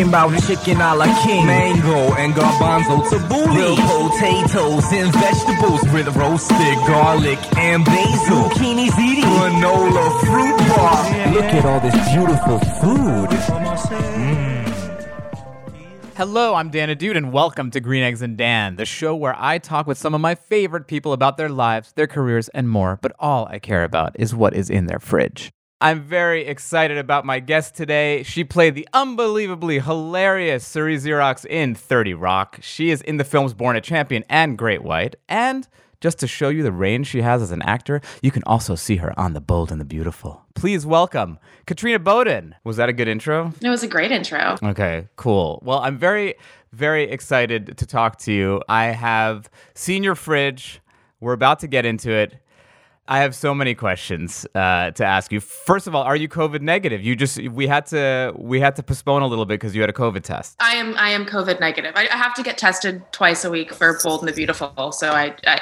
talking about chicken a la king, mango and garbanzo tabbouleh, real potatoes and vegetables with roasted garlic and basil, zucchini ziti, granola fruit bar. Look at all this beautiful food. Mm. Hello, I'm Dan Ahdoot, and welcome to Green Eggs and Dan, the show where I talk with some of my favorite people about their lives, their careers, and more. But all I care about is what is in their fridge. I'm very excited about my guest today. She played the unbelievably hilarious Cerie Xerox in 30 Rock. She is in the films Born a Champion and Great White. And just to show you the range she has as an actor, you can also see her on The Bold and the Beautiful. Please welcome Katrina Bowden. Was that a good intro? It was a great intro. Okay, cool. Well, I'm very, very excited to talk to you. I have seen your fridge. We're about to get into it. I have so many questions uh, to ask you. First of all, are you COVID negative? You just we had to we had to postpone a little bit because you had a COVID test. I am I am COVID negative. I, I have to get tested twice a week for Bold and the Beautiful, so I, I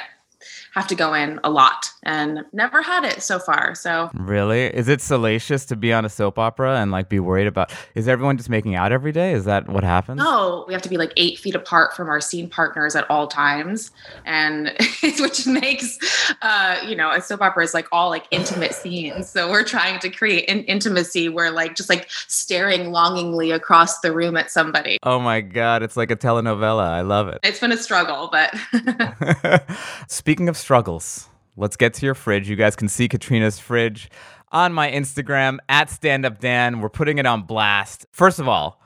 have to go in a lot and never had it so far. So Really? Is it salacious to be on a soap opera and like be worried about is everyone just making out every day? Is that what happens? no, we have to be like eight feet apart from our scene partners at all times, and it's which makes uh, you know a soap opera is like all like intimate scenes. So we're trying to create an intimacy where like just like staring longingly across the room at somebody. Oh my god, it's like a telenovela. I love it. It's been a struggle, but Speaking of struggles, let's get to your fridge. You guys can see Katrina's fridge on my Instagram at StandUpDan. We're putting it on blast. First of all,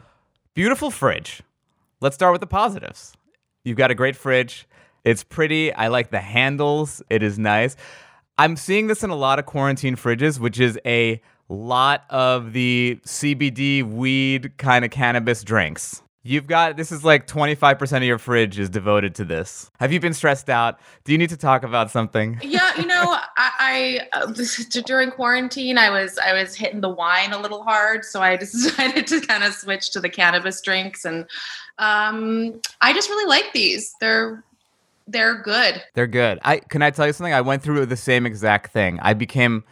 beautiful fridge. Let's start with the positives. You've got a great fridge. It's pretty. I like the handles. It is nice. I'm seeing this in a lot of quarantine fridges, which is a lot of the CBD weed kind of cannabis drinks. You've got this is like 25% of your fridge is devoted to this. Have you been stressed out? Do you need to talk about something? yeah you know i, I uh, during quarantine i was i was hitting the wine a little hard so i decided to kind of switch to the cannabis drinks and um i just really like these they're they're good They're good. I can I tell you something? I went through the same exact thing. I became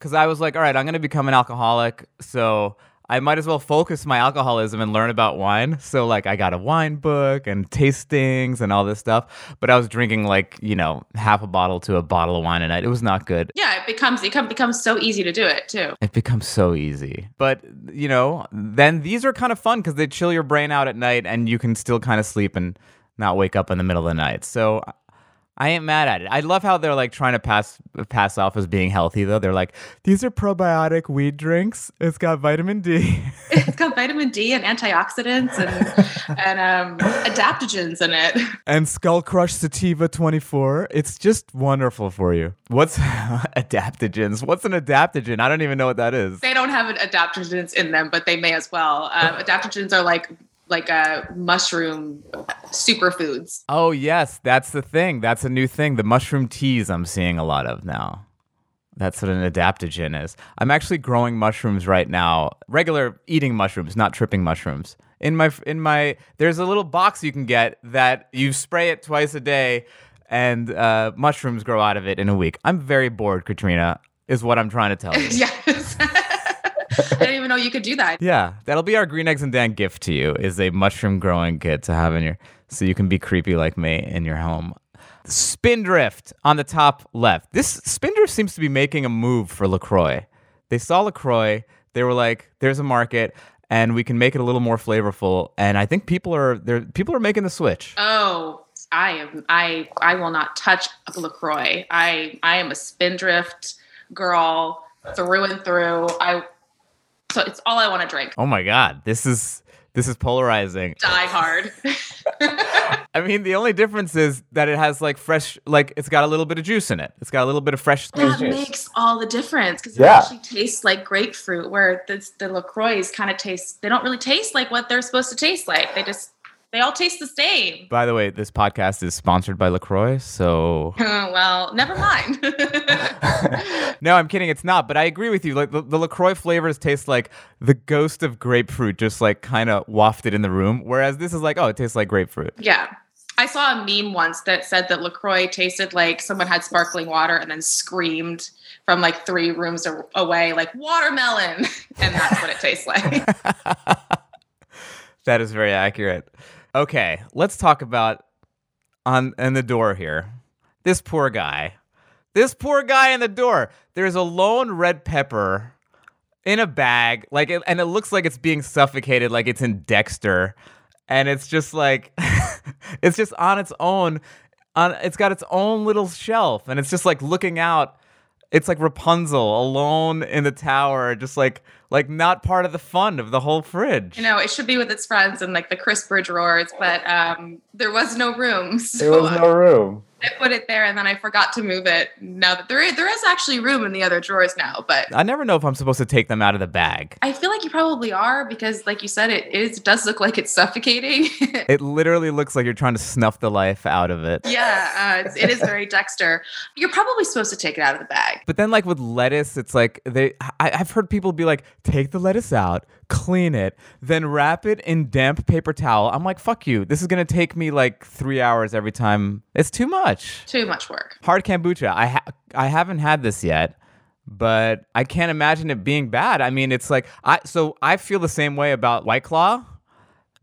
cuz I was like, all right, I'm going to become an alcoholic, so I might as well focus my alcoholism and learn about wine. So like I got a wine book and tastings and all this stuff, but I was drinking like, you know, half a bottle to a bottle of wine a night. It was not good. yeah it becomes it becomes so easy to do it too It becomes so easy. But, you know, then these are kind of fun because they chill your brain out at night and you can still kind of sleep and not wake up in the middle of the night. So I ain't mad at it. I love how they're like trying to pass pass off as being healthy though. They're like, these are probiotic weed drinks. It's got vitamin D. it's got vitamin d and antioxidants and and um adaptogens in it and Skull Crush Sativa 24. It's just wonderful for you. What's adaptogens? What's an adaptogen? I don't even know what that is. they don't have adaptogens in them but they may as well um, adaptogens are like like a mushroom superfoods Oh, yes, that's the thing. That's a new thing. The mushroom teas I'm seeing a lot of now. That's what an adaptogen is. I'm actually growing mushrooms right now. Regular eating mushrooms, not tripping mushrooms. In my in my there's a little box you can get that you spray it twice a day and uh, mushrooms grow out of it in a week. I'm very bored, Katrina, is what I'm trying to tell you. yes i didn't even know you could do that Yeah, that'll be our green eggs and Dan gift to you is a mushroom growing kit to have in your so you can be creepy like me in your home. Spindrift on the top left. This Spindrift seems to be making a move for Lacroix. They saw Lacroix, they were like, "There's a market, and we can make it a little more flavorful." And I think people are there. People are making the switch. Oh, I am. I I will not touch Lacroix. I I am a spindrift girl through and through. I so it's all I want to drink. Oh my god, this is this is polarizing. Die hard. I mean, the only difference is that it has like fresh, like it's got a little bit of juice in it. It's got a little bit of fresh squeezed that juice. makes all the difference because Yeah. it actually tastes like grapefruit. Where the the Lacroix kind of taste. They don't really taste like what they're supposed to taste like. They just they all taste the same. By the way, this podcast is sponsored by LaCroix, so well, never mind. no, I'm kidding. It's not, but I agree with you. Like the, the LaCroix flavors taste like the ghost of grapefruit, just like kind of wafted in the room. Whereas this is like, oh, it tastes like grapefruit. yeah. I saw a meme once that said that LaCroix tasted like someone had sparkling water and then screamed from like three rooms a- away, like watermelon. And that's what it tastes like. that is very accurate. Okay, let's talk about on in the door here. This poor guy. This poor guy in the door. There's a lone red pepper in a bag, like, and it looks like it's being suffocated, like it's in Dexter, and it's just like, it's just on its own. On it's got its own little shelf, and it's just like looking out. It's like Rapunzel alone in the tower, just like like not part of the fun of the whole fridge. You know, it should be with its friends and like the crisper drawers, but um, there was no room. So There was no room. I put it there and then I forgot to move it. Now that there is, there is actually room in the other drawers now, but I never know if I'm supposed to take them out of the bag. I feel like you probably are because, like you said, it is does look like it's suffocating. It literally looks like you're trying to snuff the life out of it. yeah, uh, it's, it is very Dexter. You're probably supposed to take it out of the bag. But then, like with lettuce, it's like they. I, I've heard people be like, take the lettuce out, clean it, then wrap it in damp paper towel. I'm like, fuck you. This is gonna take me like three hours every time. It's too much. Too much work. Hard kombucha. I ha- I haven't had this yet, but I can't imagine it being bad. I mean, it's like I. So I feel the same way about White Claw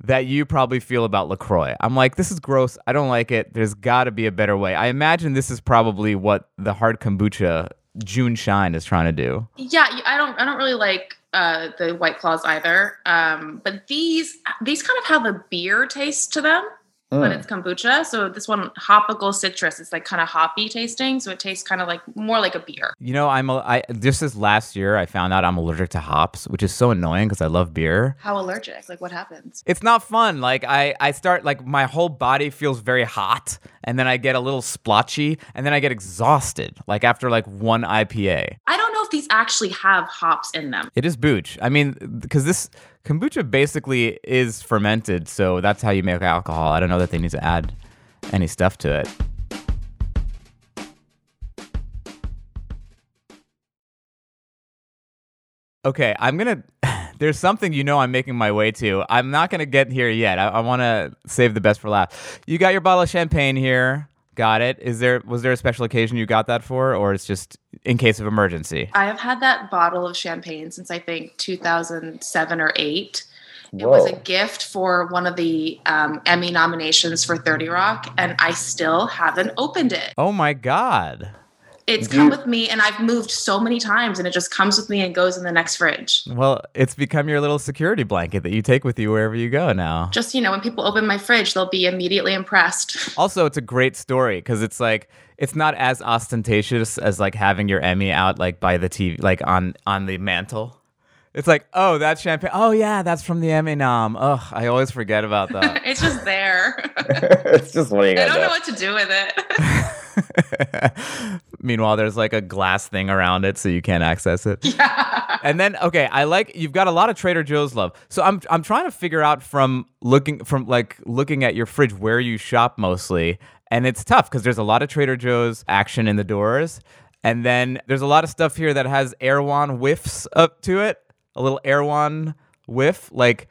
that you probably feel about LaCroix. I'm like, this is gross. I don't like it. There's got to be a better way. I imagine this is probably what the hard kombucha June Shine is trying to do. Yeah, I don't. I don't really like uh, the White Claws either. Um, but these these kind of have a beer taste to them. But Mm. it's kombucha, so this one hopical citrus. It's like kind of hoppy tasting, so it tastes kind of like more like a beer. You know, I'm a, I just this last year I found out I'm allergic to hops, which is so annoying because I love beer. How allergic? Like what happens? It's not fun. Like I, I start like my whole body feels very hot, and then I get a little splotchy, and then I get exhausted. Like after like one IPA. I don't know if these actually have hops in them. It is booch. I mean, because this kombucha basically is fermented, so that's how you make alcohol. I don't know that they need to add any stuff to it. Okay, I'm gonna. There's something you know I'm making my way to. I'm not gonna get here yet. I, I want to save the best for last. You got your bottle of champagne here. Got it. Is there was there a special occasion you got that for, or it's just in case of emergency? I have had that bottle of champagne since I think 2007 or 8. It was a gift for one of the um, Emmy nominations for 30 Rock, and I still haven't opened it. Oh my god. It's come with me, and I've moved so many times, and it just comes with me and goes in the next fridge. Well, it's become your little security blanket that you take with you wherever you go now. Just, you know, when people open my fridge, they'll be immediately impressed. Also, it's a great story because it's like it's not as ostentatious as like having your Emmy out like by the TV, like on on the mantle. It's like, oh, that's champagne. Oh yeah, that's from the Emmy nom. Ugh, I always forget about that. it's just there. it's just what are you I gonna don't do? know what to do with it. Meanwhile, there's like a glass thing around it so you can't access it. yeah. And then okay, I like you've got a lot of Trader Joe's love. So I'm I'm trying to figure out from looking from like looking at your fridge where you shop mostly, and it's tough because there's a lot of Trader Joe's action in the doors, and then there's a lot of stuff here that has Erewhon whiffs up to it, a little Erewhon whiff. Like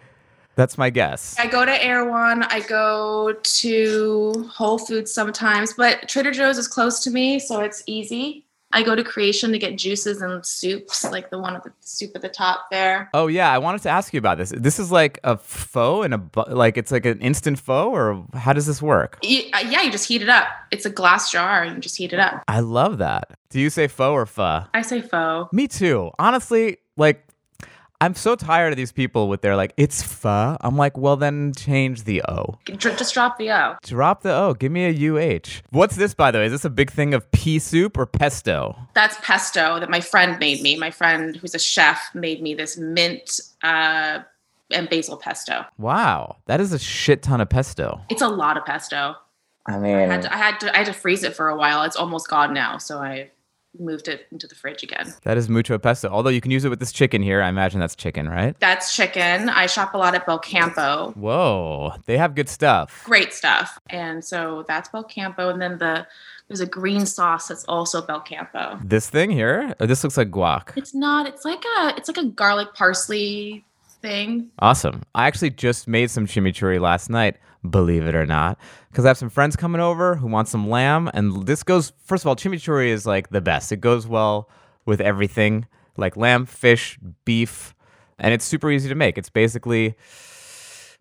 that's my guess. I go to Erewhon. I go to Whole Foods sometimes, but Trader Joe's is close to me, so it's easy. I go to Kreation to get juices and soups, like the one at the soup at the top there. Oh yeah, I wanted to ask you about this. This is like a faux and a bu- like it's like an instant faux, or how does this work? Uh, yeah, you just heat it up. It's a glass jar, and you just heat it up. I love that. Do you say faux or pho? I say faux. Me too. Honestly, like I'm so tired of these people with their like it's pho. I'm like, well then change the O. Just drop the O. Drop the O. Give me a UH. What's this by the way? Is this a big thing of pea soup or pesto? That's pesto that my friend made me. My friend, who's a chef, made me this mint uh, and basil pesto. Wow, that is a shit ton of pesto. It's a lot of pesto. I I mean, had to, I had to, I had to freeze it for a while. It's almost gone now, so I moved it into the fridge again. That is mucho pesto. Although you can use it with this chicken here. I imagine that's chicken, right? That's chicken. I shop a lot at Belcampo. Whoa, they have good stuff. Great stuff. And so that's Belcampo. And then the there's a green sauce that's also Belcampo. This thing here, uh, this looks like guac. It's not. It's like a. It's like a garlic parsley thing. Awesome. I actually just made some chimichurri last night, believe it or not, because I have some friends coming over who want some lamb. And this goes, first of all, chimichurri is like the best. It goes well with everything like lamb, fish, beef, and it's super easy to make. It's basically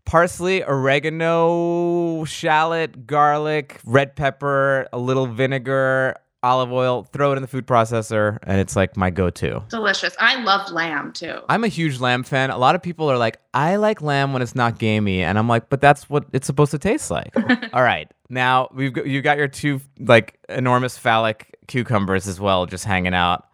parsley, oregano, shallot, garlic, red pepper, a little vinegar, olive oil, throw it in the food processor, and it's like my go to. Delicious. I love lamb too. I'm a huge lamb fan. A lot of people are like, I like lamb when it's not gamey, and I'm like, but that's what it's supposed to taste like. All right, now we've got, you got your two like enormous phallic cucumbers as well, just hanging out,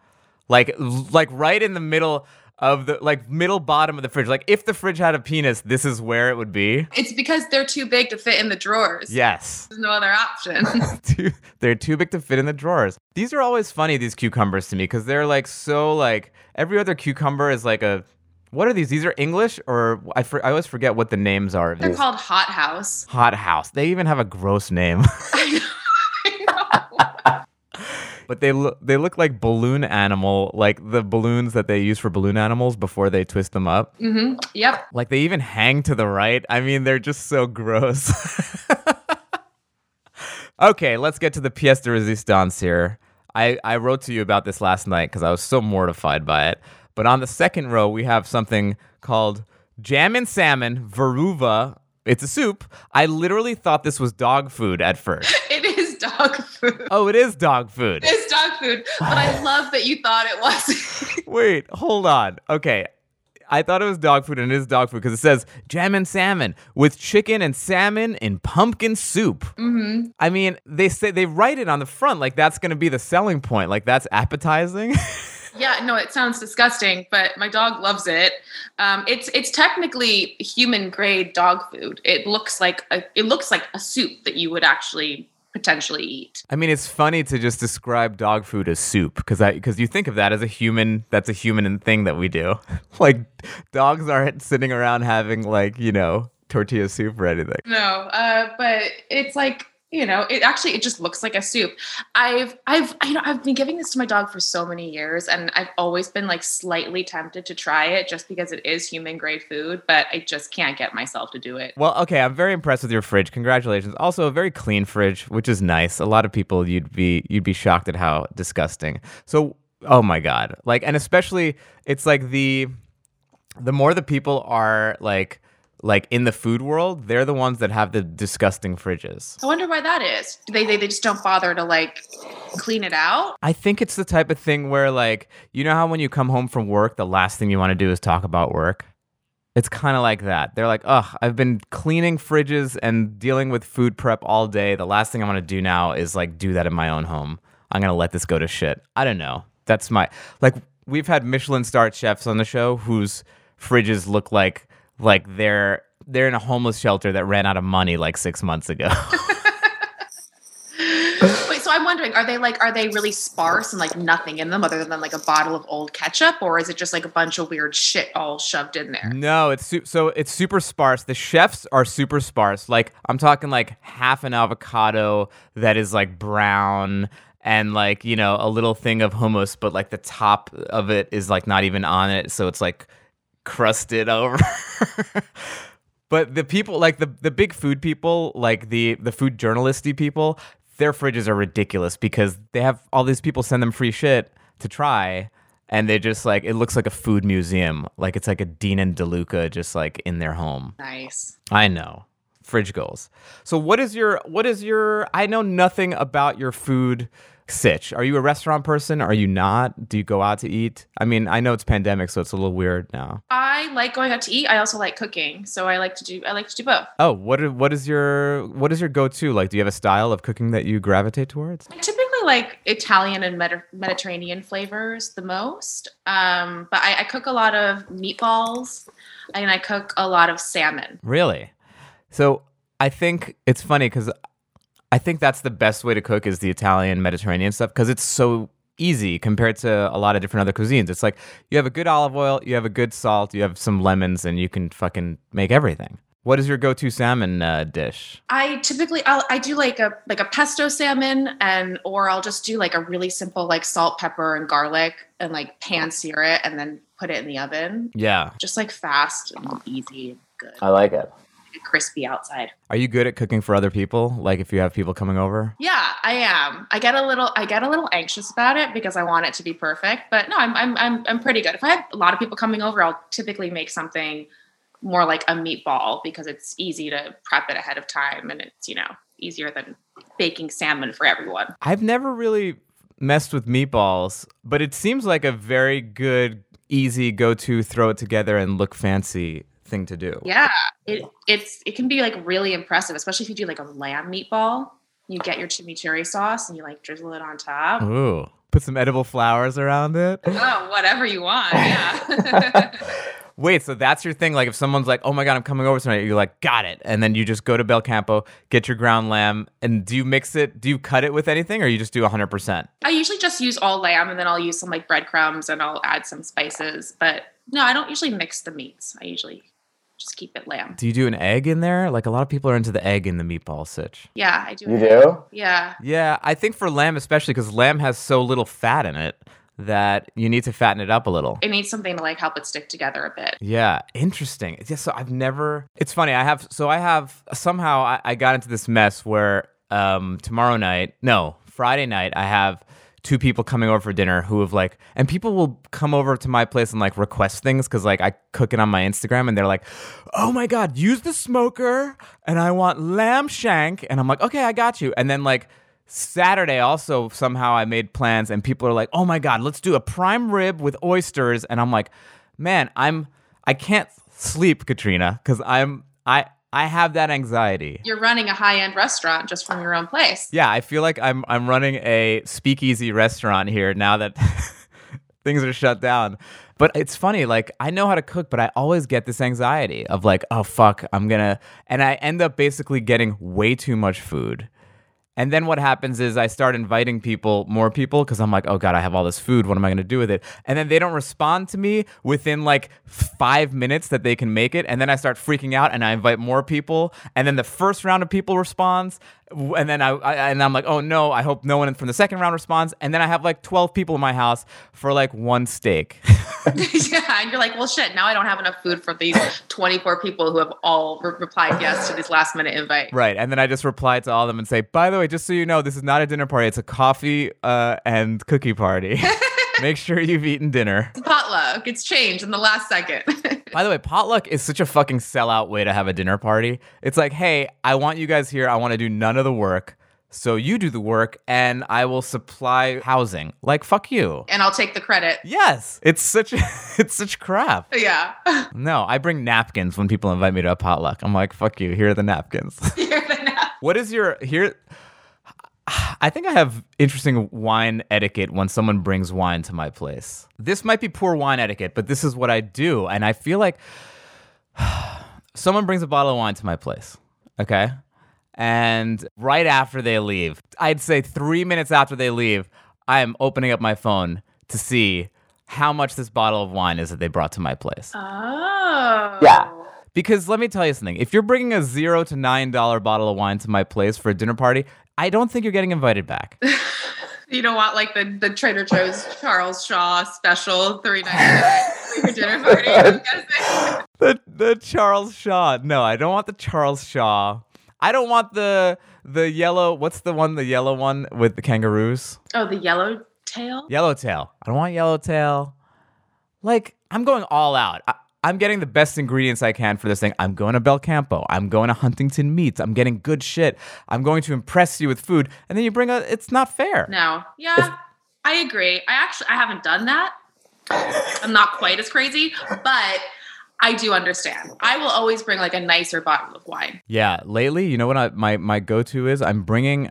like like right in the middle of the like middle bottom of the fridge. Like if the fridge had a penis, this is where it would be. It's because they're too big to fit in the drawers. Yes. There's no other option. too, they're too big to fit in the drawers. These are always funny, these cucumbers to me, because they're like so like every other cucumber is like a. What are these? These are English, or I, for, I always forget what the names are. they're these. called hot house. Hot House. They even have a gross name, I know. I know. But they look they look like balloon animal, like the balloons that they use for balloon animals before they twist them up. hmm Yep. Like they even hang to the right. I mean, they're just so gross. okay, let's get to the pièce de résistance here. I, I wrote to you about this last night because I was so mortified by it. But on the second row, we have something called Jammin' Salmon Weruva. It's a soup. I literally thought this was dog food at first. It is dog food. Oh, it is dog food. It's food. But I love that you thought it was. Wait, hold on. Okay. I thought it was dog food and it is dog food because it says Jammin' Salmon with chicken and salmon in pumpkin soup. hmm I mean, they say they write it on the front like that's going to be the selling point. Like that's appetizing. Yeah, no, it sounds disgusting, but my dog loves it. Um, it's it's technically human grade dog food. It looks like a it looks like a soup that you would actually potentially eat. I mean, it's funny to just describe dog food as soup because I because you think of that as a human. That's a human thing that we do. like dogs aren't sitting around having like you know tortilla soup or anything. No, uh, but it's like you know, it actually it just looks like a soup. I've I've you know I've been giving this to my dog for so many years, and I've always been like slightly tempted to try it just because it is human grade food, but I just can't get myself to do it. Well, okay, I'm very impressed with your fridge. Congratulations. Also, a very clean fridge, which is nice. A lot of people you'd be you'd be shocked at how disgusting. So, oh my god. Like and especially it's like the the more the people are like like in the food world, they're the ones that have the disgusting fridges. I wonder why that is. They they, they just don't bother to like clean it out. I think it's the type of thing where like you know how when you come home from work, the last thing you want to do is talk about work. It's kind of like that. They're like, ugh, I've been cleaning fridges and dealing with food prep all day. The last thing I want to do now is like do that in my own home. I'm gonna let this go to shit. I don't know. That's my like. We've had Michelin star chefs on the show whose fridges look like like they're they're in a homeless shelter that ran out of money like six months ago. Wait, so I'm wondering, are they like are they really sparse and like nothing in them other than like a bottle of old ketchup, or is it just like a bunch of weird shit all shoved in there? No, it's su- so it's super sparse. The chefs are super sparse. Like I'm talking like half an avocado that is like brown and like, you know, a little thing of hummus but like the top of it is like not even on it, so it's like crusted over. but the people like the the big food people, like the the food journalisty people, their fridges are ridiculous because they have all these people send them free shit to try and they just like it looks like a food museum like it's like a dean and deluca just like in their home Nice. i know fridge goals so what is your what is your i know nothing about your food sitch are you a restaurant person are you not do you go out to eat i mean i know it's pandemic so it's a little weird now I like going out to eat. I also like cooking, so I like to do I like to do both. oh what are, what is your what is your go-to like do you have a style of cooking that you gravitate towards I typically like Italian and Medi- Mediterranean flavors the most, um, but I, I cook a lot of meatballs, and I cook a lot of salmon. Really? So I think it's funny because I think that's the best way to cook is the Italian Mediterranean stuff because it's so easy compared to a lot of different other cuisines. It's like you have a good olive oil, you have a good salt, you have some lemons, and you can fucking make everything. What is your go-to salmon uh, dish? I typically I'll, I do like a like a pesto salmon and or I'll just do like a really simple like salt, pepper, and garlic and like pan sear it and then put it in the oven. Yeah. Just like fast and easy and good. I like it. Crispy outside. Are you good at cooking for other people? Like if you have people coming over? Yeah, I am. I get a little I get a little anxious about it because I want it to be perfect. But no, I'm I'm I'm I'm pretty good. If I have a lot of people coming over, I'll typically make something more like a meatball because it's easy to prep it ahead of time and it's, you know, easier than baking salmon for everyone. I've never really messed with meatballs, but it seems like a very good, easy go to throw it together and look fancy thing to do. Yeah, it it's it can be like really impressive, especially if you do like a lamb meatball. You get your chimichurri sauce and you like drizzle it on top. Ooh. Put some edible flowers around it. Oh, whatever you want. Yeah. Wait, so that's your thing? Like, if someone's like, "Oh my god, I'm coming over tonight," you're like, "Got it," and then you just go to Bel Campo, get your ground lamb, and do you mix it? Do you cut it with anything, or you just do 100? percent I usually just use all lamb and then I'll use some like breadcrumbs and I'll add some spices. But no, I don't usually mix the meats. I usually just keep it lamb. Do you do an egg in there? Like a lot of people are into the egg in the meatball sitch. Yeah, I do. You do? Yeah. Yeah, I think for lamb especially because lamb has so little fat in it that you need to fatten it up a little. It needs something to like help it stick together a bit. Yeah, interesting. Yeah, so I've never. It's funny. I have. So I have somehow I, I got into this mess where um tomorrow night, no, Friday night, I have two people coming over for dinner who have like, and people will come over to my place and like request things because like I cook it on my Instagram and they're like, oh my god, use the smoker and I want lamb shank, and I'm like, okay, I got you, and then like. Saturday also somehow I made plans and people are like, "Oh my god, let's do a prime rib with oysters." And I'm like, "Man, I'm I can't sleep, Katrina, cuz I'm I I have that anxiety." You're running a high end restaurant just from your own place. Yeah, I feel like I'm I'm running a speakeasy restaurant here now that things are shut down. But it's funny, like I know how to cook, but I always get this anxiety of like, oh fuck, I'm gonna and I end up basically getting way too much food. And then what happens is I start inviting people, more people, because I'm like, oh God, I have all this food. What am I going to do with it? And then they don't respond to me within like five minutes that they can make it. And then I start freaking out and I invite more people. And then the first round of people responds. W- And then I, I and I'm like, oh no, I hope no one from the second round responds. And then I have like 12 people in my house for like one steak. yeah, and you're like, well, shit. Now I don't have enough food for these 24 people who have all re- replied yes to this last minute invite. right. And then I just reply to all of them and say, by the way, just so you know, this is not a dinner party. It's a coffee uh, and cookie party. Make sure you've eaten dinner. It's Potluck. It's changed in the last second. By the way, potluck is such a fucking sellout way to have a dinner party. It's like, hey, I want you guys here. I want to do none of the work. So you do the work and I will supply housing. Like, fuck you. and I'll take the credit. Yes. It's such it's such crap. Yeah. No, I bring napkins when people invite me to a potluck. I'm like, fuck you. Here are the napkins. Here are the na- what is your here I think I have interesting wine etiquette when someone brings wine to my place. This might be poor wine etiquette, but this is what I do. And I feel like someone brings a bottle of wine to my place, okay? And right after they leave, I'd say three minutes after they leave, I am opening up my phone to see how much this bottle of wine is that they brought to my place. Oh. Yeah. Because let me tell you something. If you're bringing a zero to nine dollar bottle of wine to my place for a dinner party, I don't think you're getting invited back. You don't want like the, the Trader Joe's Charles Shaw special three ninety nine for your dinner party. I'm guessing. the the Charles Shaw. No, I don't want the Charles Shaw. I don't want the the yellow. What's the one? The yellow one with the kangaroos. Oh, the yellow tail. Yellow tail. I don't want yellow tail. Like I'm going all out. I, I'm getting the best ingredients I can for this thing. I'm going to Bel Campo. I'm going to Huntington Meats. I'm getting good shit. I'm going to impress you with food, and then you bring a. It's not fair. No. Yeah, I agree. I actually I haven't done that. I'm not quite as crazy, but I do understand. I will always bring like a nicer bottle of wine. Yeah, lately, you know what I, my my go to is? I'm bringing.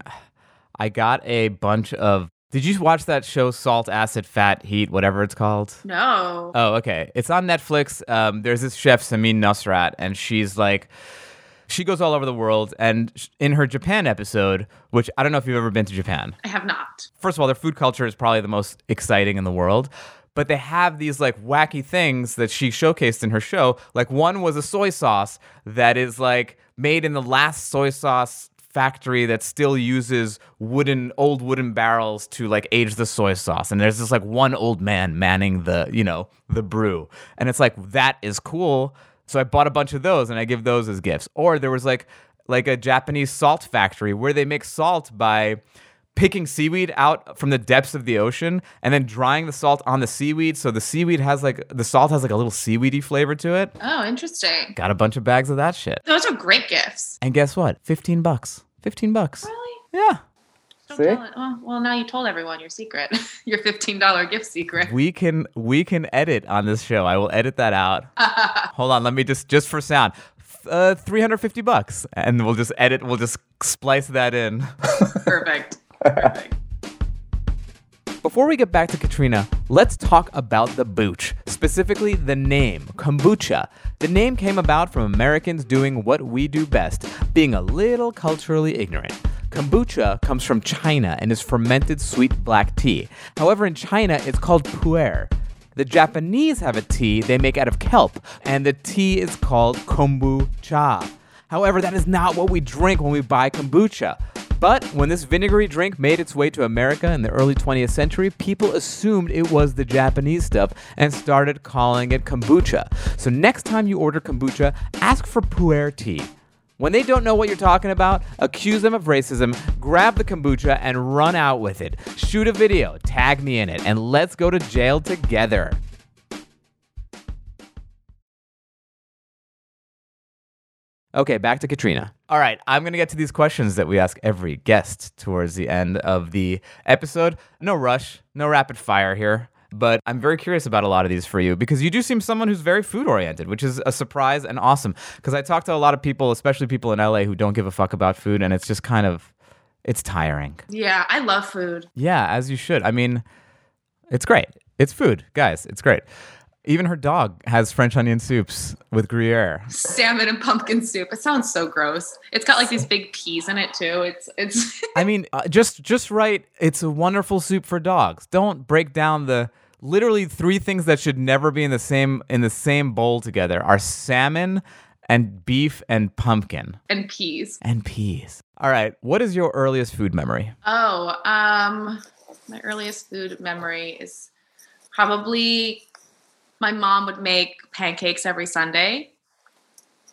I got a bunch of. Did you watch that show Salt, Acid, Fat, Heat, whatever it's called? No. Oh, okay. It's on Netflix. Um, there's this chef Samin Nosrat, and she's like, she goes all over the world. And sh- in her Japan episode, which I don't know if you've ever been to Japan. I have not. First of all, their food culture is probably the most exciting in the world. But they have these like wacky things that she showcased in her show. Like one was a soy sauce that is like made in the last soy sauce factory that still uses wooden old wooden barrels to like age the soy sauce. And there's this like one old man manning the you know the brew. And it's like that is cool. So i bought a bunch of those and i give those as gifts. Or there was like like a japanese salt factory where they make salt by picking seaweed out from the depths of the ocean and then drying the salt on the seaweed so the seaweed has like the salt has like a little seaweedy flavor to it. Oh, interesting. Got a bunch of bags of that shit. Those are great gifts. And guess what? 15 bucks. 15 bucks. Really? Yeah. Don't See? tell it. Oh, well, now you told everyone your secret, your fifteen dollar gift secret. We can we can edit on this show. I will edit that out. Hold on, let me just just for sound. Uh, 350 bucks and we'll just edit we'll just splice that in. Perfect. Perfect. Before we get back to Katrina, let's talk about the booch, specifically the name, kombucha. The name came about from Americans doing what we do best, being a little culturally ignorant. Kombucha comes from China and is fermented sweet black tea. However, in China, it's called pu'er. The Japanese have a tea they make out of kelp, and the tea is called kombucha. However, that is not what we drink when we buy kombucha. But when this vinegary drink made its way to America in the early 20th century, people assumed it was the Japanese stuff and started calling it kombucha. So next time you order kombucha, ask for pu'er tea. When they don't know what you're talking about, accuse them of racism, grab the kombucha, and run out with it. Shoot a video, tag me in it, and let's go to jail together. Okay, back to Katrina. All right, I'm going to get to these questions that we ask every guest towards the end of the episode. No rush, no rapid fire here, but I'm very curious about a lot of these for you because you do seem someone who's very food oriented, which is a surprise and awesome. Because I talk to a lot of people, especially people in LA, who don't give a fuck about food, and it's just kind of it's tiring. Yeah, I love food. Yeah, as you should. I mean, it's great. It's food, guys. It's great. Even her dog has French onion soups with Gruyere. Salmon and pumpkin soup. It sounds so gross. It's got like these big peas in it too. It's it's I mean, uh, just just right. It's a wonderful soup for dogs. Don't break down the literally three things that should never be in the same in the same bowl together are salmon and beef and pumpkin and peas. and peas. All right, what is your earliest food memory? Oh, um, my earliest food memory is probably my mom would make pancakes every Sunday,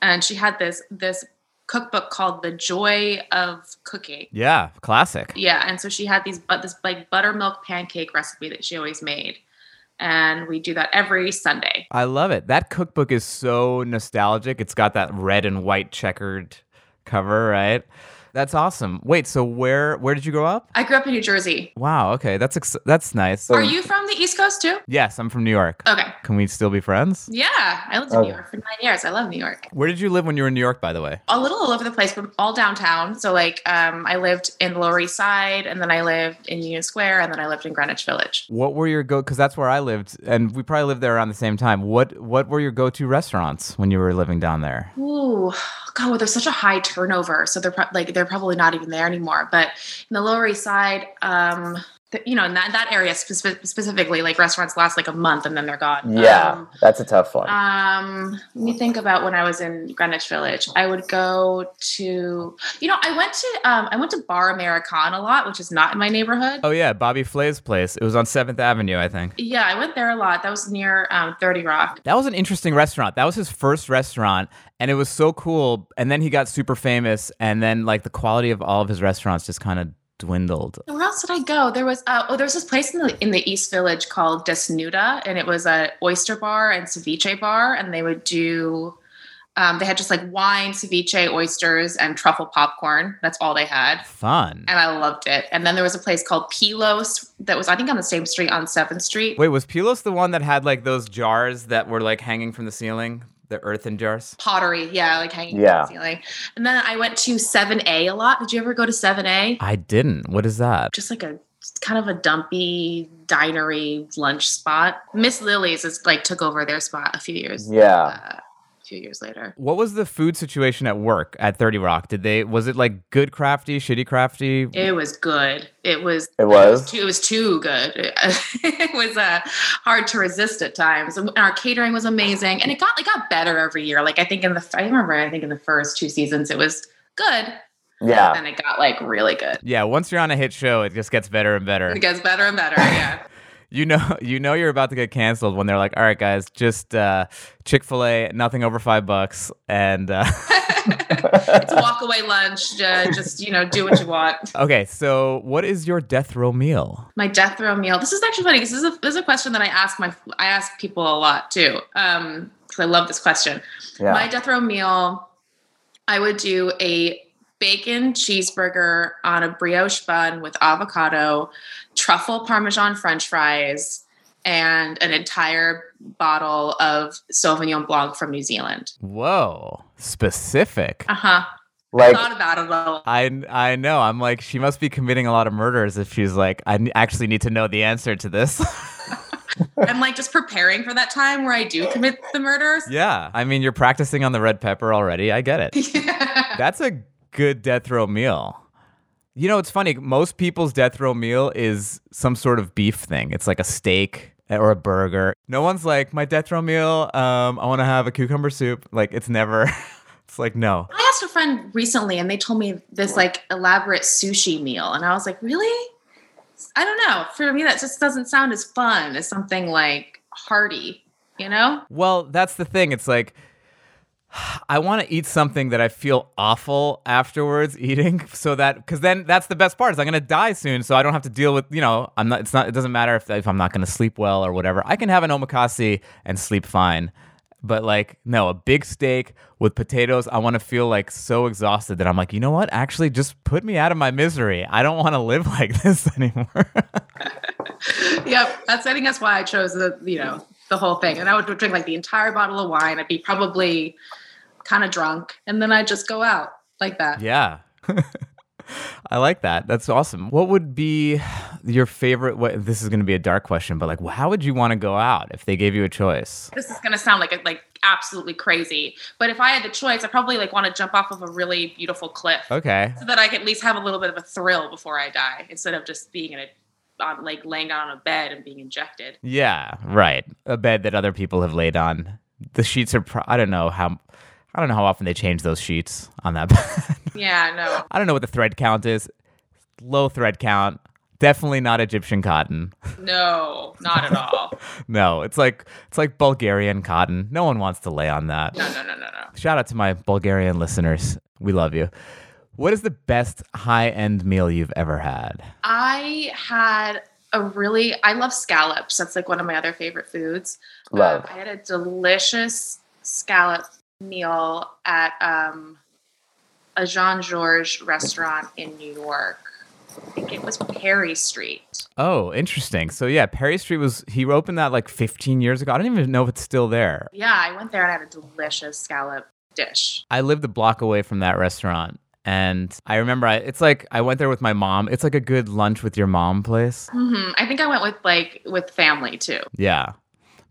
and she had this this cookbook called The Joy of Cooking. Yeah, classic. Yeah, and so she had these but this like buttermilk pancake recipe that she always made, and we do that every Sunday. I love it. That cookbook is so nostalgic. It's got that red and white checkered cover, right? That's awesome. Wait, so where where did you grow up? I grew up in New Jersey. Wow. Okay, that's ex- that's nice. Are you from the East Coast too? Yes, I'm from New York. Okay. Can we still be friends? Yeah, I lived in Oh. New York for nine years. I love New York. Where did you live when you were in New York, by the way? a little all over the place, but all downtown. So like um, I lived in the Lower East Side, and then I lived in Union Square, and then I lived in Greenwich Village. What were your go? Because that's where I lived, and we probably lived there around the same time. What What were your go to restaurants when you were living down there? Ooh, God, well, there's such a high turnover, so they're pro- like they're probably not even there anymore. But in the Lower East Side, um, you know, in that that area speci- specifically, like restaurants last like a month and then they're gone. Yeah, Um, that's a tough one. Um, let me think about when I was in Greenwich Village. I would go to, you know, I went to, um, I went to Bar Americain a lot, which is not in my neighborhood. Oh yeah, Bobby Flay's place. It was on Seventh Avenue, I think. Yeah, I went there a lot. That was near um, 30 Rock. That was an interesting restaurant. That was his first restaurant, and it was so cool. And then he got super famous, and then like the quality of all of his restaurants just kind of dwindled. Where else did I go? There was uh, oh, there was this place in the in the East Village called Desnuda, and it was a oyster bar and ceviche bar, and they would do. Um, they had just like wine, ceviche, oysters, and truffle popcorn. That's all they had. Fun. and I loved it. And then there was a place called Pylos that was, I think, on the same street on Seventh Street. Wait, was Pylos the one that had like those jars that were like hanging from the ceiling, the earthen jars? Pottery, yeah, like hanging Yeah. from the ceiling. And then I went to Seven A a lot. Did you ever go to Seven A? I didn't. What is that? Just like a kind of a dumpy dinery lunch spot. Miss Lily's is like took over their spot a few years. Yeah. uh, a few years later. What was the food situation at work at 30 Rock? Did they was it like good crafty, shitty crafty? It was good. It was. It was? too. It was too good. it was uh, hard to resist at times. And our catering was amazing, and it got it got better every year. Like I think in the I remember I think in the first two seasons it was good, Yeah. and it got like really good. Yeah, once you're on a hit show, it just gets better and better. It gets better and better. Yeah. You know, you know, you're about to get canceled when they're like, "All right, guys, just uh, Chick Fil A, nothing over five bucks," and uh, it's walk away lunch. Uh, just you know, do what you want. okay. So, what is your death row meal? My death row meal. This is actually funny. This is a this is a question that I ask my I ask people a lot too. Um, because I love this question. Yeah. My death row meal, I would do a bacon cheeseburger on a brioche bun with avocado, truffle parmesan french fries, and an entire bottle of Sauvignon Blanc from New Zealand. Whoa, specific. Uh huh. like Thought about it a little. I I know. I'm like, she must be committing a lot of murders if she's like, I actually need to know the answer to this. I'm like just preparing for that time where I do commit the murders. yeah. I mean, you're practicing on the red pepper already. I get it. That's a good death row meal. You know, it's funny. Most people's death row meal is some sort of beef thing. It's like a steak or a burger. No one's like, my death row meal, um, I want to have a cucumber soup. Like, it's never, it's like, no. I asked a friend recently and they told me this like elaborate sushi meal. And I was like, really? I don't know. For me, that just doesn't sound as fun as something like hearty, you know? Well, that's the thing. It's like I want to eat something that I feel awful afterwards eating, so that because then that's the best part is I'm gonna die soon, so I don't have to deal with you know I'm not. It's not. It doesn't matter if if I'm not gonna sleep well or whatever. I can have an omakase and sleep fine. But like no, a big steak with potatoes. I want to feel like so exhausted that I'm like, you know what? Actually, just put me out of my misery. I don't want to live like this anymore. yep. That's I think that's why I chose the you know the whole thing. And I would drink like the entire bottle of wine. I'd be probably kind of drunk, and then I'd just go out like that. Yeah. I like that. That's awesome. What would be your favorite? What, this is going to be a dark question, but like, how would you want to go out if they gave you a choice? This is gonna sound like a, like absolutely crazy, but if I had the choice, I probably like want to jump off of a really beautiful cliff. Okay. so that I can at least have a little bit of a thrill before I die, instead of just being in a on like laying down on a bed and being injected. Yeah, right. A bed that other people have laid on. The sheets are. Pro- I don't know how. I don't know how often they change those sheets on that bed. Yeah, no. I don't know what the thread count is. Low thread count. Definitely not Egyptian cotton. No, not at all. no, it's like it's like Bulgarian cotton. No one wants to lay on that. No, no, no, no, no. Shout out to my Bulgarian listeners. We love you. What is the best high end meal you've ever had? I had a really I love scallops. That's like one of my other favorite foods. Love. Um, I had a delicious scallop meal at um, a Jean Georges restaurant in New York. I think it was Perry Street. Oh, interesting. So yeah, Perry Street was he opened that like 15 years ago. I don't even know if it's still there. Yeah, I went there and I had a delicious scallop dish. I lived a block away from that restaurant. And I remember I, it's like I went there with my mom. It's like a good lunch with your mom place. hmm I think I went with like with family too. Yeah.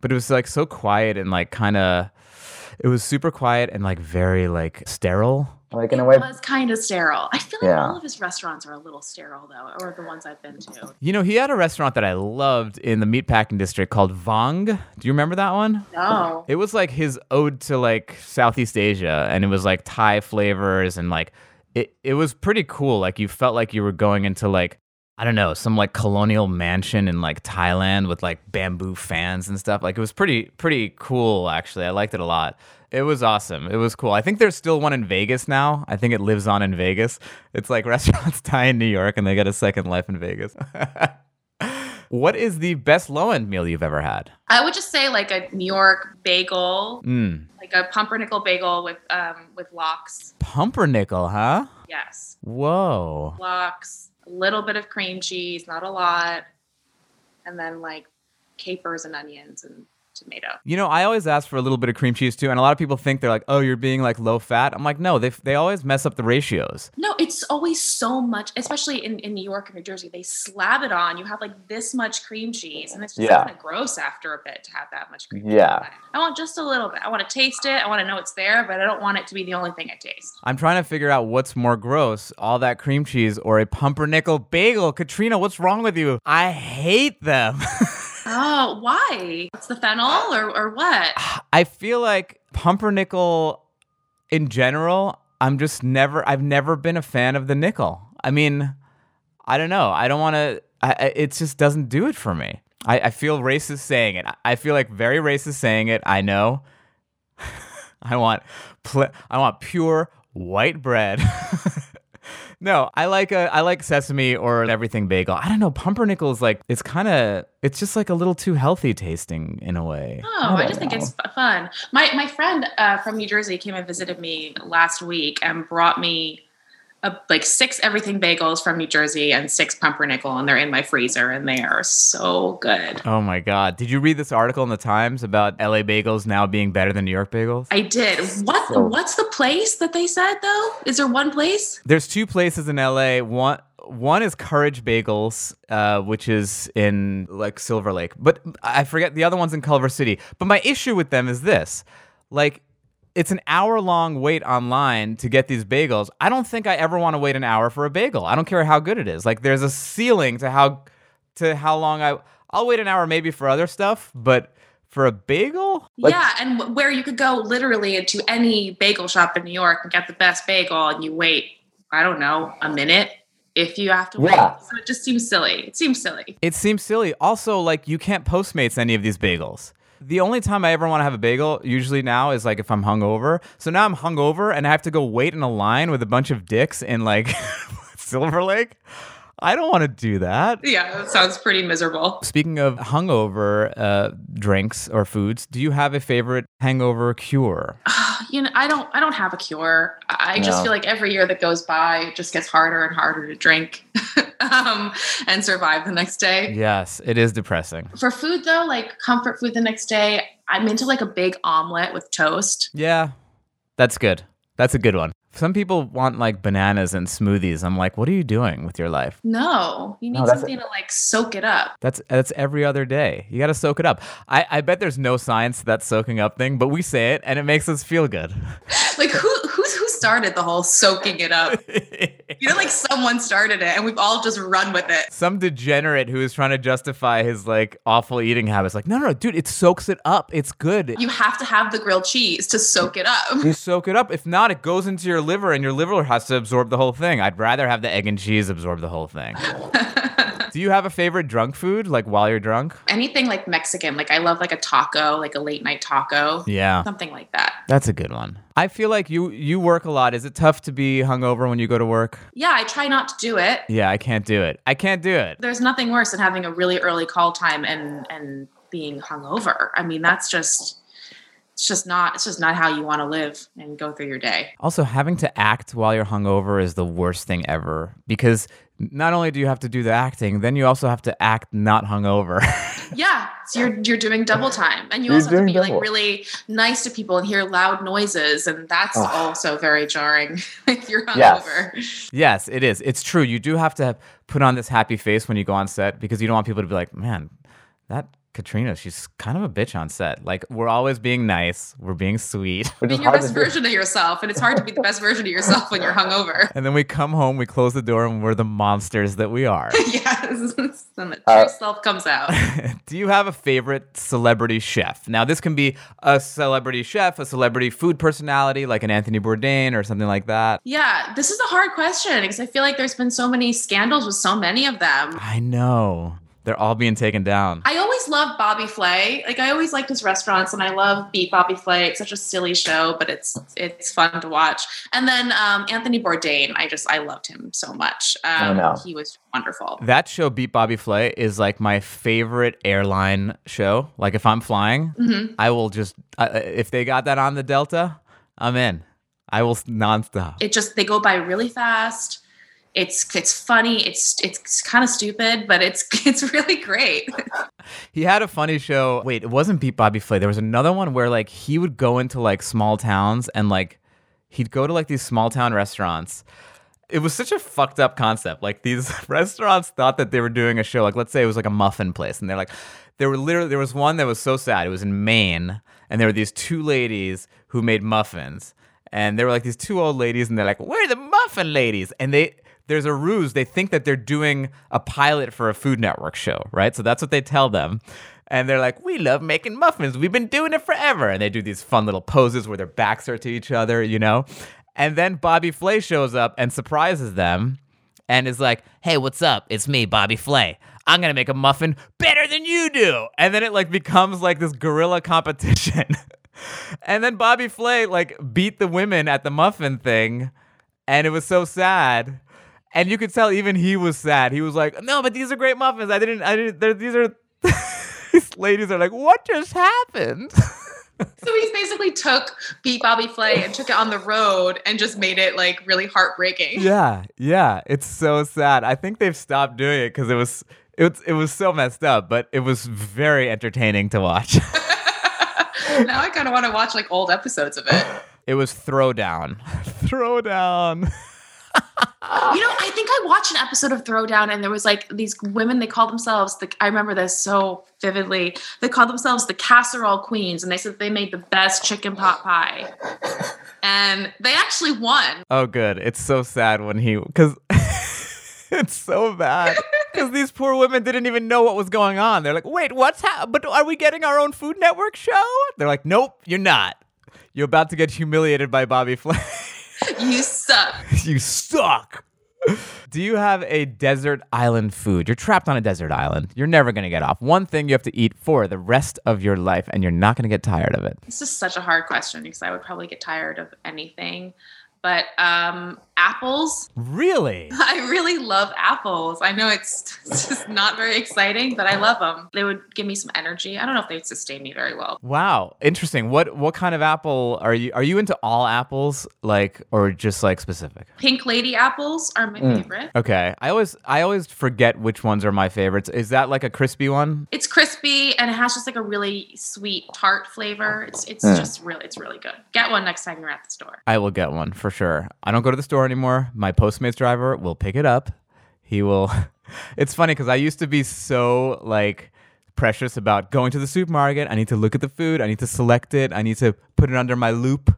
But it was like so quiet and like kind of it was super quiet and like very like sterile. Like in a way, It was kind of sterile. I feel like Yeah. all of his restaurants are a little sterile though, or the ones I've been to. You know, he had a restaurant that I loved in the meatpacking district called Vong. Do you remember that one? No. It was like his ode to like Southeast Asia, and it was like Thai flavors and like it. It was pretty cool. Like you felt like you were going into like I don't know some like colonial mansion in like Thailand with like bamboo fans and stuff. Like it was pretty pretty cool actually. I liked it a lot. It was awesome. It was cool. I think there's still one in Vegas now. I think it lives on in Vegas. It's like restaurants die in New York and they get a second life in Vegas. what is the best low end meal you've ever had? I would just say like a New York bagel, Mm. like a pumpernickel bagel with um with lox. Pumpernickel, huh? Yes. Whoa. Lox, a little bit of cream cheese, not a lot. And then like capers and onions and tomato. You know, I always ask for a little bit of cream cheese too, and a lot of people think they're like, "Oh, you're being like low fat." I'm like, no, they they always mess up the ratios. No, it's always so much, especially in, in New York and New Jersey. They slab it on. You have like this much cream cheese, and it's just Yeah. kind of gross after a bit to have that much cream cheese. Yeah. on. I want just a little bit. I want to taste it. I want to know it's there, but I don't want it to be the only thing I taste. I'm trying to figure out what's more gross, all that cream cheese or a pumpernickel bagel. Katrina, what's wrong with you? I hate them. Oh, why? It's the fennel or, or what? I feel like pumpernickel in general, I'm just never I've never been a fan of the nickel. I mean, I don't know. I don't want to it just doesn't do it for me. I, I feel racist saying it. I- I feel like very racist saying it. I know. I want pl- I want pure white bread. no, I like a I like sesame or an everything bagel. I don't know. Pumpernickel is like it's kind of it's just like a little too healthy tasting in a way. Oh, I I, just think it's fun. My my friend uh, from New Jersey came and visited me last week and brought me a, like six everything bagels from New Jersey and six pumpernickel, and they're in my freezer, and they are so good. Oh my god! Did you read this article in the Times about LA bagels now being better than New York bagels? I did. What So- what's the place that they said though? Is there one place? There's two places in LA. One one is Courage Bagels, uh, which is in like Silver Lake, but I forget the other one's in Culver City. But my issue with them is this: like, it's an hour long wait online to get these bagels. I don't think I ever want to wait an hour for a bagel. I don't care how good it is. Like, there's a ceiling to how to how long I I'll wait an hour maybe for other stuff, but for a bagel, Like- yeah, and where you could go literally into any bagel shop in New York and get the best bagel, and you wait, I don't know, a minute if you have to wait. Yeah. So it just seems silly. It seems silly. It seems silly. Also, like you can't Postmates any of these bagels. The only time I ever want to have a bagel, usually now, is like if I'm hungover. So now I'm hungover and I have to go wait in a line with a bunch of dicks in like Silver Lake. I don't want to do that. Yeah, that sounds pretty miserable. Speaking of hungover uh, drinks or foods, do you have a favorite hangover cure? you know, I don't I don't have a cure. I just No. feel like every year that goes by, it just gets harder and harder to drink um, and survive the next day. Yes, it is depressing. For food though, like comfort food the next day, I'm into like a big omelet with toast. Yeah, that's good. That's a good one. Some people want like bananas and smoothies. I'm like, what are you doing with your life? No, you need No, that's- something to like soak it up. That's that's every other day. You got to soak it up. I, I bet there's no science to that soaking up thing, but we say it and it makes us feel good. Like who who's who started the whole soaking it up? You know, like someone started it and we've all just run with it. Some degenerate who is trying to justify his like awful eating habits, like, no, no, no, dude, it soaks it up. It's good. You have to have the grilled cheese to soak it up. You soak it up. If not, it goes into your liver and your liver has to absorb the whole thing. I'd rather have the egg and cheese absorb the whole thing. Do you have a favorite drunk food, like while you're drunk? Anything like Mexican, like I love like a taco, like a late night taco. Yeah. Something like that. That's a good one. I feel like you you work a lot. Is it tough to be hungover when you go to work? Yeah, I try not to do it. Yeah, I can't do it. I can't do it. There's nothing worse than having a really early call time and and being hungover. I mean, that's just it's just not it's just not how you want to live and go through your day. Also, having to act while you're hungover is the worst thing ever because not only do you have to do the acting, then you also have to act not hungover. Yeah, so you're you're doing double time, and you You're also have to doing be like really nice to people and hear loud noises, and that's Ugh. also very jarring if you're hungover. Yes. hungover. yes, it is. It's true. You do have to put on this happy face when you go on set because you don't want people to be like, man, that Katrina, she's kind of a bitch on set. Like, we're always being nice, we're being sweet. Which is Being your best to do. version of yourself, and it's hard to be the best version of yourself when you're hungover. And then we come home, we close the door, and we're the monsters that we are. yes, and the true Uh, self comes out. Do you have a favorite celebrity chef? Now, this can be a celebrity chef, a celebrity food personality like an Anthony Bourdain or something like that. Yeah, this is a hard question because I feel like there's been so many scandals with so many of them. I know. They're all being taken down. I always loved Bobby Flay. Like I always liked his restaurants, and I love Beat Bobby Flay. It's such a silly show, but it's it's fun to watch. And then um, Anthony Bourdain, I just I loved him so much. Um, know. He was wonderful. That show, Beat Bobby Flay, is like my favorite airline show. Like, if I'm flying, Mhm. I will just, uh, if they got that on the Delta, I'm in. I will s- nonstop. It just they go by really fast. It's it's funny. It's it's kind of stupid, but it's it's really great. He had a funny show. Wait, it wasn't Beat Bobby Flay. There was another one where like he would go into like small towns and like he'd go to like these small town restaurants. It was such a fucked up concept. Like these restaurants thought that they were doing a show. Like let's say it was like a muffin place, and they're like, there were literally there was one that was so sad. It was in Maine, and there were these two ladies who made muffins, and they were like these two old ladies, and they're like, we're the muffin ladies, and they. There's a ruse. They think that they're doing a pilot for a Food Network show, right? So that's what they tell them. And they're like, we love making muffins. We've been doing it forever. And they do these fun little poses where their backs are to each other, you know? And then Bobby Flay shows up and surprises them. and is like, "Hey, what's up? It's me, Bobby Flay. I'm gonna make a muffin better than you do." And then it like becomes like this guerrilla competition. and then Bobby Flay like beat the women at the muffin thing, and it was so sad. And you could tell even he was sad. He was like, "No, but these are great muffins. I didn't. I didn't. These are." These ladies are like, "What just happened?" So he basically took beat Bobby Flay and took it on the road and just made it like really heartbreaking. Yeah, yeah, it's so sad. I think they've stopped doing it because it was it was, it was so messed up, but it was very entertaining to watch. now I kind of want to watch like old episodes of it. it was Throwdown, Throwdown. You know, I think I watched an episode of Throwdown and there was like these women, they called themselves, the, I remember this so vividly. They called themselves the casserole queens and they said they made the best chicken pot pie. And they actually won. Oh, good. It's so sad when he because it's so bad because these poor women didn't even know what was going on. They're like, "Wait, what's hap? But are we getting our own Food Network show?" They're like, "Nope, you're not. You're about to get humiliated by Bobby Flay." You suck. you suck. Do you have a desert island food? You're trapped on a desert island. You're never going to get off. One thing you have to eat for the rest of your life, and you're not going to get tired of it. This is such a hard question because I would probably get tired of anything. But um, apples, Really? I really love apples. I know it's it's just not very exciting, but I love them. They would give me some energy. I don't know if they'd sustain me very well. Wow, interesting. What what kind of apple are you? Are you into all apples, like, or just like specific? Pink lady apples are my mm. favorite. Okay, I always I always forget which ones are my favorites. Is that like a crispy one? It's crispy and it has just like a really sweet tart flavor. It's it's mm. just really it's really good. Get one next time you're at the store. I will get one for sure. I don't go to the store anymore. My Postmates driver will pick it up. He will. It's funny because I used to be so like precious about going to the supermarket. I need to look at the food. I need to select it. I need to put it under my loupe.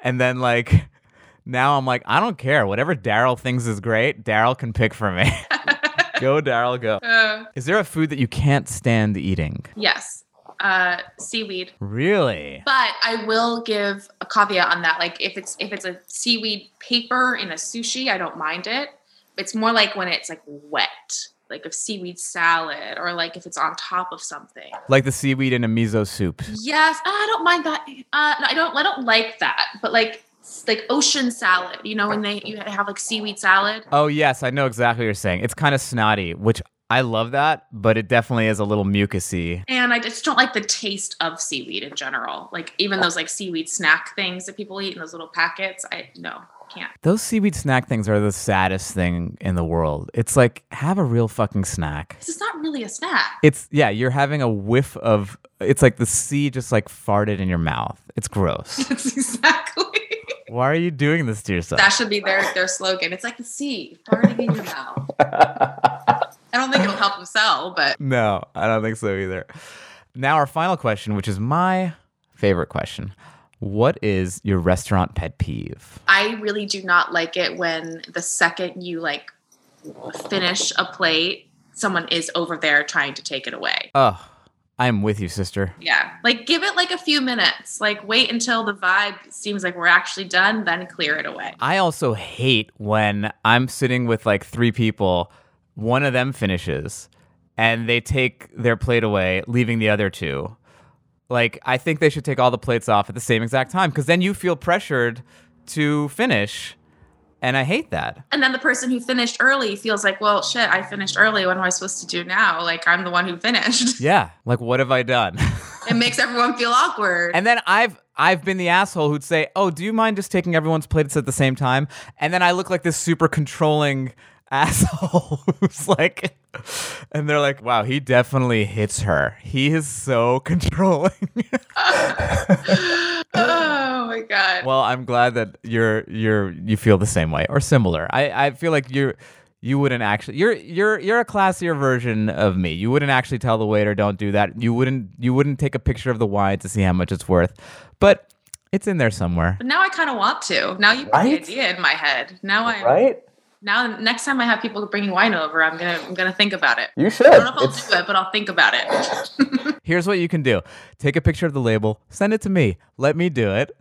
And then like now I'm like, I don't care. Whatever Daryl thinks is great, Daryl can pick for me. go, Daryl, go. Uh, Is there a food that you can't stand eating? yes. Uh, seaweed. Really? But I will give a caveat on that. Like if it's if it's a seaweed paper in a sushi, I don't mind it. It's more like when it's like wet, like a seaweed salad, or like if it's on top of something. Like the seaweed in a miso soup. Yes, I don't mind that. Uh, no, I don't. I don't like that. But like like ocean salad, you know, when they you have like seaweed salad. Oh yes, I know exactly what you're saying. It's kind of snotty, which I love that, but it definitely is a little mucusy. And I just don't like the taste of seaweed in general. Like even those like seaweed snack things that people eat in those little packets. I no can't. Those seaweed snack things are the saddest thing in the world. It's like have a real fucking snack. Is not really a snack. It's yeah, you're having a whiff of it's like the sea just like farted in your mouth. It's gross. That's exactly. Why are you doing this to yourself? That should be their their slogan. It's like the sea farting in your mouth. I don't think it'll help them sell, but No, I don't think so either. Now, our final question, which is my favorite question What is your restaurant pet peeve? I really do not like it when the second you like finish a plate, someone is over there trying to take it away. Oh, I'm with you, sister. Yeah. Like give it like a few minutes. Like wait until the vibe seems like we're actually done, then clear it away. I also hate when I'm sitting with like three people, one of them finishes, and they take their plate away, leaving the other two. Like, I think they should take all the plates off at the same exact time because then you feel pressured to finish. And I hate that. And then the person who finished early feels like, well, shit, I finished early. What am I supposed to do now? Like I'm the one who finished. Yeah. Like, what have I done? it makes everyone feel awkward. And then I've I've been the asshole who'd say, "Oh, do you mind just taking everyone's plates at the same time?" And then I look like this super controlling asshole who's like and they're like, "Wow, he definitely hits her. He is so controlling." oh my god. well, I'm glad that you're you're you feel the same way or similar. I I feel like you're you wouldn't actually you're you're you're a classier version of me. You wouldn't actually tell the waiter don't do that. You wouldn't you wouldn't take a picture of the wine to see how much it's worth. But it's in there somewhere. But now I kind of want to. Now you put Right? the idea in my head. Now I Right? Now next time I have people bringing wine over, I'm gonna I'm gonna think about it. You should. I don't know if I'll It's, do it, but I'll think about it. Here's what you can do. Take a picture of the label, send it to me. Let me do it.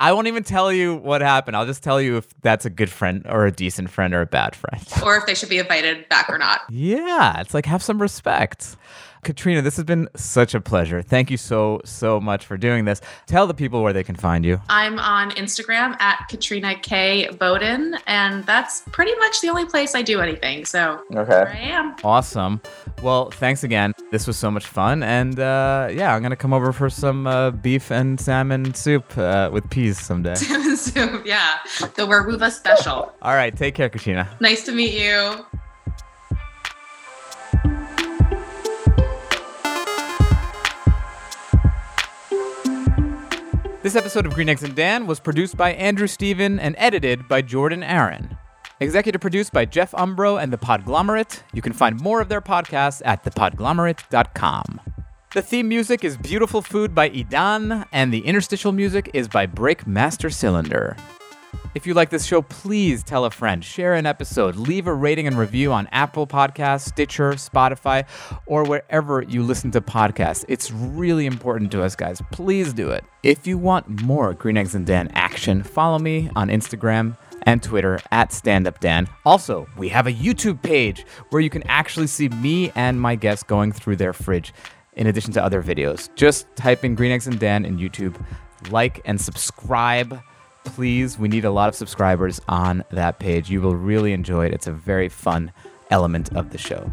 I won't even tell you what happened. I'll just tell you if that's a good friend or a decent friend or a bad friend. or if they should be invited back or not. Yeah, it's like have some respect. Katrina, this has been such a pleasure. Thank you so, so much for doing this. Tell the people where they can find you. I'm on Instagram at Katrina K. Bowden, and that's pretty much the only place I do anything. So Okay. there I am. Awesome. Well, thanks again. This was so much fun. And uh, yeah, I'm going to come over for some uh, beef and salmon soup uh, with peas someday. so yeah, the Weruva special. All right. Take care, Katrina. Nice to meet you. This episode of Green Eggs and Dan was produced by Andrew Steven and edited by Jordan Aaron. Executive produced by Jeff Umbro and The Podglomerate. You can find more of their podcasts at thepodglomerate.com. The theme music is Beautiful Food by Idan, and the interstitial music is by Breakmaster Cylinder. If you like this show, please tell a friend, share an episode, leave a rating and review on Apple Podcasts, Stitcher, Spotify, or wherever you listen to podcasts. It's really important to us, guys. Please do it. If you want more Green Eggs and Dan action, follow me on Instagram and Twitter at StandUpDan. Also, we have a YouTube page where you can actually see me and my guests going through their fridge in addition to other videos. Just type in Green Eggs and Dan in YouTube, like and subscribe please, we need a lot of subscribers on that page. You will really enjoy it. It's a very fun element of the show.